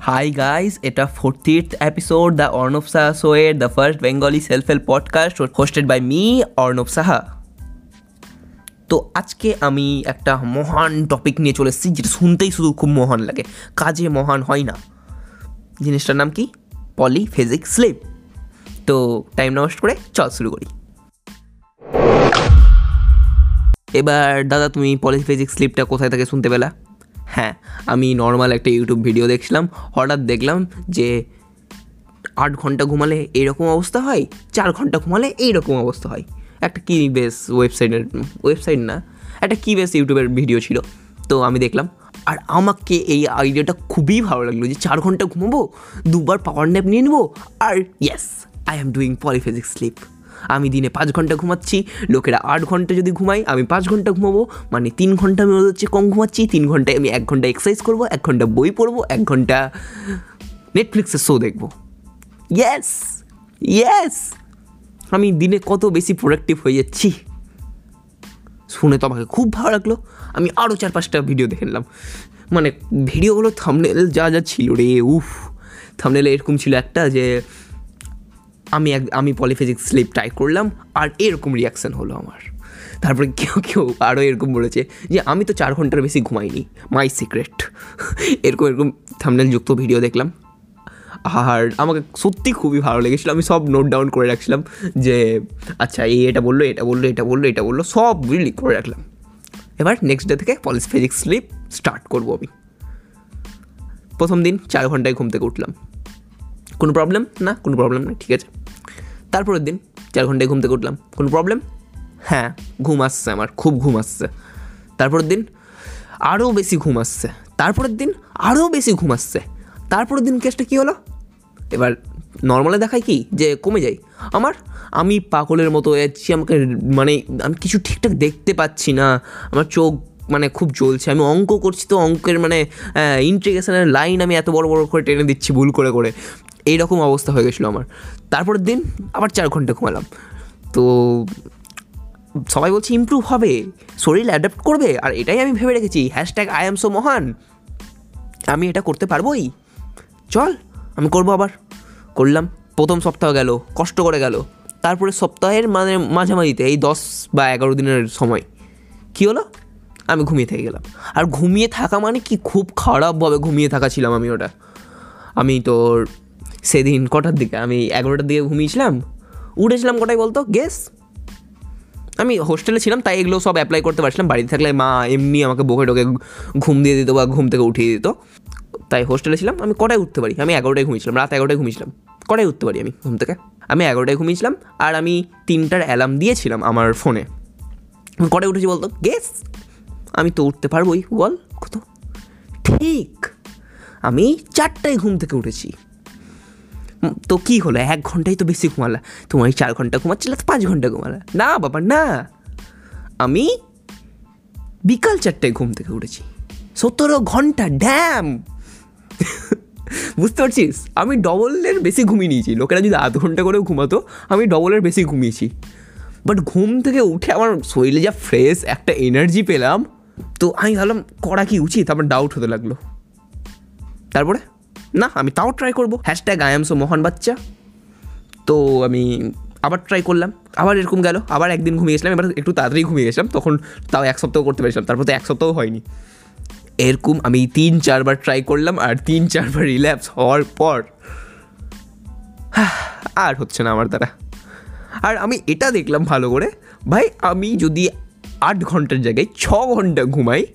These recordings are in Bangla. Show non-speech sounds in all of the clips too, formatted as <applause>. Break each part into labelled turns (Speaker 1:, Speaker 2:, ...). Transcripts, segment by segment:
Speaker 1: হাই গাইস এটা fortieth episode the Arnab Saha শোয়ের the first Bengali self help podcast hosted by me Arnab Saha তো আজকে আমি একটা মহান টপিক নিয়ে চলে এসেছি, যেটা শুনতেই শুধু খুব মহান লাগে। কাজে মহান হয় না। জিনিসটার নাম কি? পলি পলিফেজিক স্লিপ তো টাইম নষ্ট করে চল শুরু করি। এবার দাদা, তুমি পলি পলিফেজিক স্লিপটা কোথায় থেকে শুনতে পেলা? হ্যাঁ আমি নর্মাল একটা ইউটিউব ভিডিও দেখছিলাম, হঠাৎ দেখলাম যে আট ঘণ্টা ঘুমালে এইরকম অবস্থা হয়, চার ঘণ্টা ঘুমালে এইরকম অবস্থা হয়। একটা কী বেস ওয়েবসাইটের ওয়েবসাইট না, একটা কী বেস ইউটিউবের ভিডিও ছিল। তো আমি দেখলাম, আর আমাকে এই আইডিয়াটা খুবই ভালো লাগল যে চার ঘণ্টা ঘুমাবো, দুবার পাওয়ার ন্যাপ নিয়ে নেব, আর yes I am doing polyphasic sleep আমি দিনে পাঁচ ঘণ্টা ঘুমাচ্ছি, লোকেরা আট ঘণ্টা যদি ঘুমাই আমি পাঁচ ঘণ্টা ঘুমাবো মানে তিন ঘণ্টা আমি হচ্ছে কম ঘুমাচ্ছি, তিন ঘন্টায় আমি এক ঘণ্টা এক্সারসাইজ করব, এক ঘণ্টা বই পড়ব, এক ঘণ্টা নেটফ্লিক্সের শো দেখব। ইয়েস ইয়েস আমি দিনে কত বেশি প্রোডাক্টিভ হয়ে যাচ্ছি। শুনে তো আমাকে খুব ভালো লাগল। আমি আরও চার পাঁচটা ভিডিও দেখে নিলাম। মানে ভিডিওগুলো থামনেল যা যা ছিল রে, উফ। থামনেলে এরকম ছিল একটা যে আমি এক আমি পলিফিজিক্স স্লিপ ট্রাই করলাম, আর এরকম রিয়াকশান হলো আমার। তারপরে কেউ <laughs> কেউ আরও এরকম বলেছে যে, আমি তো চার ঘণ্টার বেশি ঘুমাইনি মাই সিক্রেট <laughs> এরকম এরকম থামনেল যুক্ত ভিডিও দেখলাম। আর আমাকে সত্যি খুবই ভালো লেগেছিলো। আমি সব নোট ডাউন করে রাখছিলাম যে আচ্ছা এই এটা বলল এটা বলল এটা বলল এটা বলল। সব লিখ করে রাখলাম। এবার নেক্সট ডে থেকে পলিস ফিজিক্স স্লিপ স্টার্ট করব আমি। প্রথম দিন চার ঘন্টায় ঘুম থেকে উঠলাম। কোনো প্রবলেম না, কোনো প্রবলেম না, ঠিক আছে। তারপরের দিন চার ঘন্টায় ঘুম থেকে উঠলাম। কোনো প্রবলেম হ্যাঁ ঘুম আসছে আমার, খুব ঘুম আসছে। তারপরের দিন আরও বেশি ঘুম আসছে। তারপরের দিন আরও বেশি ঘুম আসছে। তারপরের দিন কেসটা কী হলো? এবার নর্মালে দেখায় কি? যে কমে যায় আমার, আমি পাগলের মতো যাচ্ছি আমাকে মানে আমি কিছু ঠিকঠাক দেখতে পাচ্ছি না। আমার চোখ মানে খুব জ্বলছে। আমি অঙ্ক করছি তো অঙ্কের মানে ইন্ট্রিগেশনের লাইন আমি এত বড় বড় করে টেনে দিচ্ছি ভুল করে করে। এইরকম অবস্থা হয়ে গেছিল আমার। তারপরের দিন আবার চার ঘণ্টা ঘুমালাম। তো সবাই বলছে ইমপ্রুভ হবে, শরীর অ্যাডাপ্ট করবে। আর এটাই আমি ভেবে রেখেছি হ্যাশট্যাগ আই এম সো মহান। আমি এটা করতে পারবোই? চল, আমি করব আবার। করলাম, প্রথম সপ্তাহ গেল, কষ্ট করে গেল। তারপরে সপ্তাহের মানে মাঝামাঝিতে, এই দশ বা এগারো দিনের সময়, কী হলো? আমি ঘুমিয়ে থেকে গেলাম। আর ঘুমিয়ে থাকা মানে কি? খুব খারাপভাবে ঘুমিয়ে থাকা ছিলাম আমি ওটা। আমি তোর সেদিন, কটার দিকে? আমি এগারোটার দিকে ঘুমিয়েছিলাম। উঠেছিলাম কটাই বলতো? গেস আমি হোস্টেলে ছিলাম, তাই এগুলো সব অ্যাপ্লাই করতে পারছিলাম। বাড়িতে থাকলে মা এমনি আমাকে বকে টোকে ঘুম দিয়ে দিত বা ঘুম থেকে উঠিয়ে দিত। তাই হোস্টেলে ছিলাম, আমি কটায় উঠতে পারি? আমি এগারোটায় ঘুমিয়েছিলাম, রাত এগারোটায় ঘুমিয়েছিলাম। কটায় উঠতে পারি আমি ঘুম থেকে? আমি এগারোটায় ঘুমিয়েছিলাম আর আমি তিনটার অ্যালার্ম দিয়েছিলাম আমার ফোনে কটায় উঠেছি বলতো? গেস আমি তো উঠতে পারবোই, বল, কত? ঠিক। আমি চারটায় ঘুম থেকে উঠেছি। তো কী হলো? এক ঘন্টাই তো বেশি ঘুমালা। তোমার চার ঘণ্টা ঘুমাচ্ছিলে তো পাঁচ ঘণ্টা ঘুমালা। না বাবা, না। আমি বিকাল চারটায় ঘুম থেকে উঠেছি। সতেরো ঘণ্টা, ড্যাম! বুঝতে পারছিস? আমি ডবলের বেশি ঘুমিয়ে নিয়েছি। লোকেরা যদি আধ ঘণ্টা করেও ঘুমাতো, আমি ডবলের বেশি ঘুমিয়েছি। বাট ঘুম থেকে উঠে আমার শরীরে যা ফ্রেশ একটা এনার্জি পেলাম, তো আমি ভাবলাম, করা কি উচিত? আমার ডাউট হতে লাগল। তারপরে? না, আমি তাও ট্রাই করব। হ্যাশট্যাগ আই এম সো মহান বাচ্চা তো আমি আবার ট্রাই করলাম, আবার এরকম গেল, আবার একদিন ঘুমিয়ে গেছিলাম, এবার একটু তাড়াতাড়ি ঘুমিয়ে গেছিলাম, তখন তাও এক সপ্তাহ করতে পেরেছিলাম, তারপর তো এক সপ্তাহ হয়নি। এরকম আমি তিন, চারবার ট্রাই করলাম, আর তিন, চারবার রিল্যাপস হওয়ার পর, <sighs> আর হচ্ছে না আমার দ্বারা। আর আমি এটা দেখলাম ভালো করে, ভাই, আমি যদি আট ঘণ্টার জায়গায় ছ ঘণ্টা ঘুমাই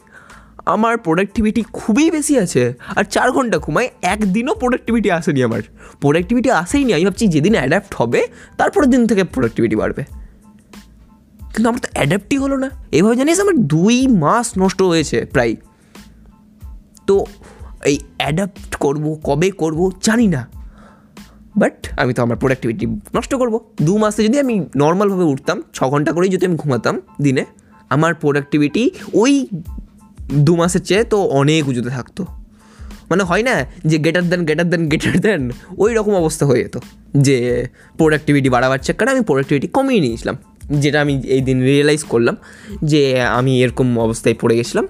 Speaker 1: আমার প্রোডাক্টিভিটি খুবই বেশি আছে। আর চার ঘণ্টা ঘুমাই একদিনও প্রোডাক্টিভিটি আসেনি আমার। প্রোডাক্টিভিটি আসেই নি, আমি ভাবছি যেদিন অ্যাডাপ্ট হবে, তারপরের দিন থেকে প্রোডাক্টিভিটি বাড়বে। কিন্তু আমার তো অ্যাডাপ্টই হলো না। এভাবে জানিস আমার দুই মাস নষ্ট হয়েছে প্রায়। তো এই অ্যাডাপ্ট করব, কবে করব জানি না। বাট আমি তো আমার প্রোডাক্টিভিটি নষ্ট করব। দু মাসে যদি আমি নর্মালভাবে উঠতাম, ছ ঘণ্টা করেই যদি আমি ঘুমাতাম দিনে, আমার প্রোডাক্টিভিটি ওই দু মাসের চেয়ে তো অনেক উঁচুতে থাকতো। মানে হয় না যে গেটার দেন গেটার দেন গেটার দেন ওই রকম অবস্থা হয়ে যেত যে প্রোডাক্টিভিটি বাড়াবার চক্করে আমি প্রোডাক্টিভিটি কমিয়ে নিয়েছিলাম। যেটা আমি এই দিন রিয়েলাইজ করলাম যে আমি এরকম অবস্থায় পড়ে গেছিলাম।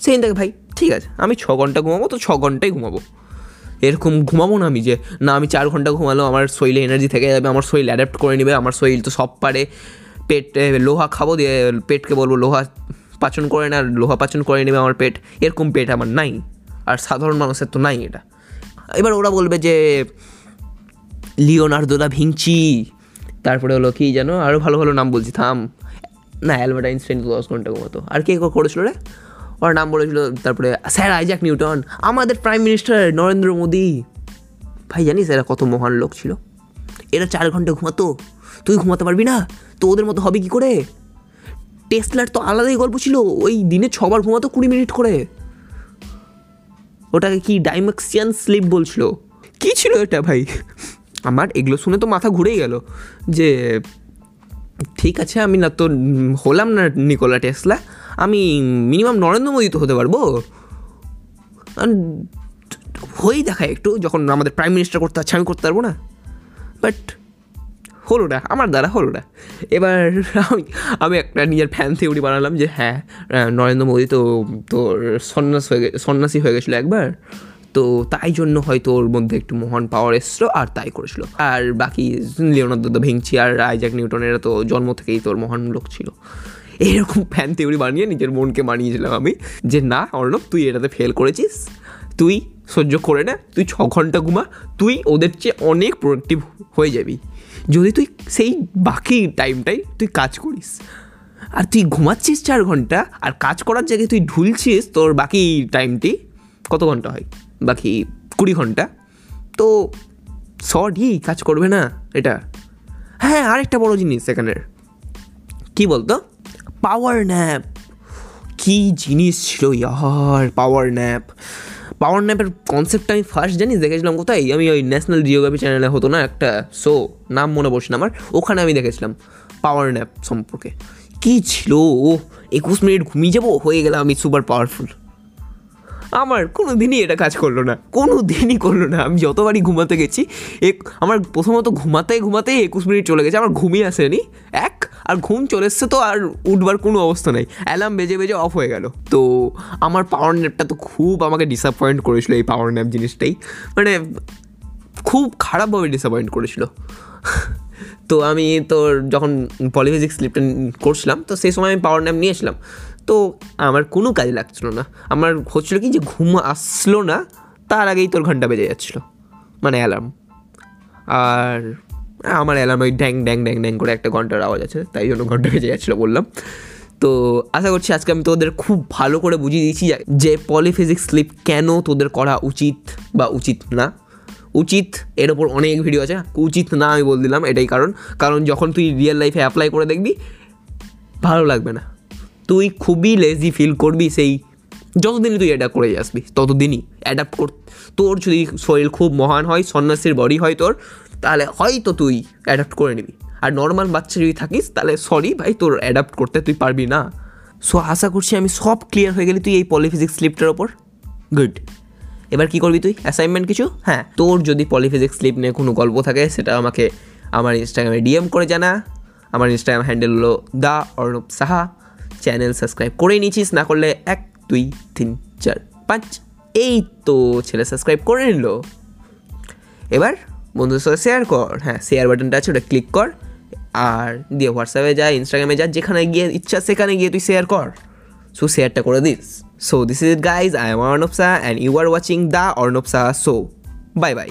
Speaker 1: সেই থেকে ভাই, ঠিক আছে, আমি ছ ঘণ্টা ঘুমাবো তো ছ ঘন্টাই ঘুমাবো। এরকম ঘুমাবো না আমি যে, না আমি চার ঘণ্টা ঘুমালো, আমার শরীরে এনার্জি থেকে যাবে, আমার শরীর অ্যাডাপ্ট করে নেবে, আমার শরীর তো সব পারে। পেট লোহা খাব দিয়ে, পেটকে বলব লোহা পাচন করে না, লোহা পাচন করে নেবে আমার পেট, এরকম পেট আমার নাই। আর সাধারণ মানুষের তো নাই এটা। এবার ওরা বলবে যে, লিওনার্দো দা ভিঞ্চি, তারপরে হলো কি যেন আরও ভালো ভালো নাম বলছি, থাম। না, অ্যালবার্ট আইনস্টাইন দশ ঘণ্টা ঘুমাতো আর কে কে করেছিল রে? ওর নাম বলেছিল, তারপরে স্যার আইজাক নিউটন, আমাদের প্রাইম মিনিস্টার নরেন্দ্র মোদি। ভাই, জানিস এরা কত মহান লোক ছিল? এরা চার ঘণ্টা ঘুমাতো, তুই ঘুমাতে পারবি না? তো ওদের মতো হবে কি করে? টেসলার তো আলাদাই গল্প ছিল, ওই দিনে ছবার ঘুমাতো কুড়ি মিনিট করে। ওটাকে কি ডাইমেক্সিয়ান স্লিপ বলছিল? কি ছিল এটা ভাই? আমার এগুলো শুনে তো মাথা ঘুরেই গেল যে, ঠিক আছে আমি না তো হলাম না নিকোলা টেসলা আমি মিনিমাম নরেন্দ্র মোদী তো হতে পারব। হয়েই দেখা একটু, যখন আমাদের প্রাইম মিনিস্টার করতে হচ্ছে আমি করতে পারব না। বাট হলো না আমার দ্বারা হলো না এবার আমি আমি একটা নিজের ফ্যান থিওরি বানালাম যে হ্যাঁ নরেন্দ্র মোদী তো তোর সন্ন্যাস হয়ে সন্ন্যাসী হয়ে গেছিল একবার, তো তাই জন্য হয়তো ওর মধ্যে একটু মহান পাওয়ার এসছিলো, আর তাই করেছিল। আর বাকি লিওনার্দো দা ভিঞ্চি আর আইজাক নিউটনেরা তো জন্ম থেকেই তোর মহান লোক ছিল। এরকম ফ্যান থিওরি বানিয়ে নিজের মনকে মানিয়েছিলাম আমি, যে না, অর্ণব, তুই এটাতে ফেল করেছিস, তুই সহ্য করে না, তুই ছ ঘণ্টা ঘুমা, তুই ওদের চেয়ে অনেক প্রোডাক্টিভ হয়ে যাবি। যদি তুই সেই বাকি টাইমটাই তুই কাজ করিস। আর তুই ঘুমাচ্ছিস চার ঘণ্টা, আর কাজ করার জায়গায় তুই ঢুলছিস, তোর বাকি টাইমটি কত ঘণ্টা হয়? বাকি কুড়ি ঘণ্টা। তো সরি কাজ করবে না এটা। হ্যাঁ আরেকটা বড় জিনিস এখানের কি বলতো? পাওয়ার ন্যাপ কি জিনিস ছিল ইয়ার পাওয়ার ন্যাপ পাওয়ার ন্যাপের কনসেপ্টটা আমি ফার্স্ট জানিস? দেখেছিলাম কোথায়? আমি ওই ন্যাশনাল জিওগ্রাফি চ্যানেলে হতো না একটা শো নাম মনে পড়ছে না আমার। ওখানে আমি দেখেছিলাম পাওয়ার ন্যাপ সম্পর্কে। কি ছিল? ও একুশ মিনিট ঘুমিয়ে যাব? হয়ে গেলাম আমি সুপার পাওয়ারফুল আমার কোনো দিনই এটা কাজ করল না। কোনো দিনই করল না। আমি যতবারই ঘুমাতে গেছি, এক, আমার প্রথমত ঘুমাতে ঘুমাতেই একুশ মিনিট চলে গেছে। আমার ঘুমিয়ে আসেনি। এক আর ঘুম চলে এসছে তো আর উঠবার কোনো অবস্থা নেই। অ্যালার্ম বেজে বেজে অফ হয়ে গেল। তো আমার পাওয়ার ন্যাপটা তো খুব আমাকে ডিসঅ্যাপয়েন্ট করেছিল এই পাওয়ার ন্যাপ জিনিসটাই। মানে খুব খারাপভাবে ডিসঅ্যাপয়েন্ট করেছিল। <laughs> তো আমি তোর যখন পলিফিজিক্স স্লিপটা করছিলাম, তো সেই সময় আমি পাওয়ার ন্যাপ নিয়েছিলাম। তো আমার কোনো কাজে লাগছিল না। আমার হচ্ছিল কি যে ঘুম আসলো না, তার আগেই তোর ঘণ্টা বেজে যাচ্ছিল। মানে অ্যালার্ম আর আমার অ্যালার্ম ওই ড্যাং ড্যাং ড্যাং ড্যাং করে একটা ঘণ্টার আওয়াজ আছে, তাই জন্য ঘণ্টা বেজে যাচ্ছিল বললাম। তো আশা করছি আজকে আমি তোদের খুব ভালো করে বুঝিয়ে দিয়েছি যে- পলিফিজিক্স স্লিপ কেন তোদের করা উচিত বা উচিত না। উচিত এর ওপর অনেক ভিডিও আছে, উচিত না আমি বল দিলাম, এটাই কারণ। কারণ যখন তুই রিয়েল লাইফে অ্যাপ্লাই করে দেখবি, ভালো লাগবে না। তুই খুবই লেজি ফিল করবি সেই, যতদিনই তুই এটা করে আসবি, ততদিনই অ্যাডাপ্ট কর। তোর যদি শরীর খুব মহান হয়, সন্ন্যাসীর বডি হয় তোর তাহলে হয়তো তুই অ্যাডাপ্ট করে নিবি। আর নর্মাল বাচ্চা যদি থাকিস, তাহলে সরি ভাই, তোর অ্যাডাপ্ট করতে তুই পারবি না। সো আশা করছি আমি সব ক্লিয়ার হয়ে গেলি তুই এই পলিফিজিক্স স্লিপটার ওপর। গুড এবার কি করবি তুই? অ্যাসাইনমেন্ট কিছু? হ্যাঁ তোর যদি পলিফিজিক্স স্লিপ নিয়ে কোনো গল্প থাকে, সেটা আমাকে আমার ইনস্টাগ্রামে ডিএম করে জানা। আমার ইনস্টাগ্রাম হ্যান্ডেল হলো the Arnab Saha. Channel subscribe করে নিয়েছিস, না করলে এক, দুই, তিন, চার, পাঁচ, এই তো ছেলে সাবস্ক্রাইব করে নিল। এবার বন্ধুদের সাথে শেয়ার কর। হ্যাঁ শেয়ার বাটনটা আছে, ওটা ক্লিক কর। আর দিয়ে হোয়াটসঅ্যাপে যা ইনস্টাগ্রামে যা, যেখানে গিয়ে ইচ্ছা সেখানে গিয়ে তুই শেয়ার কর। সো শেয়ারটা করে this. So this is guys I am Arnab Saha and you are watching the Arnab Saha show bye bye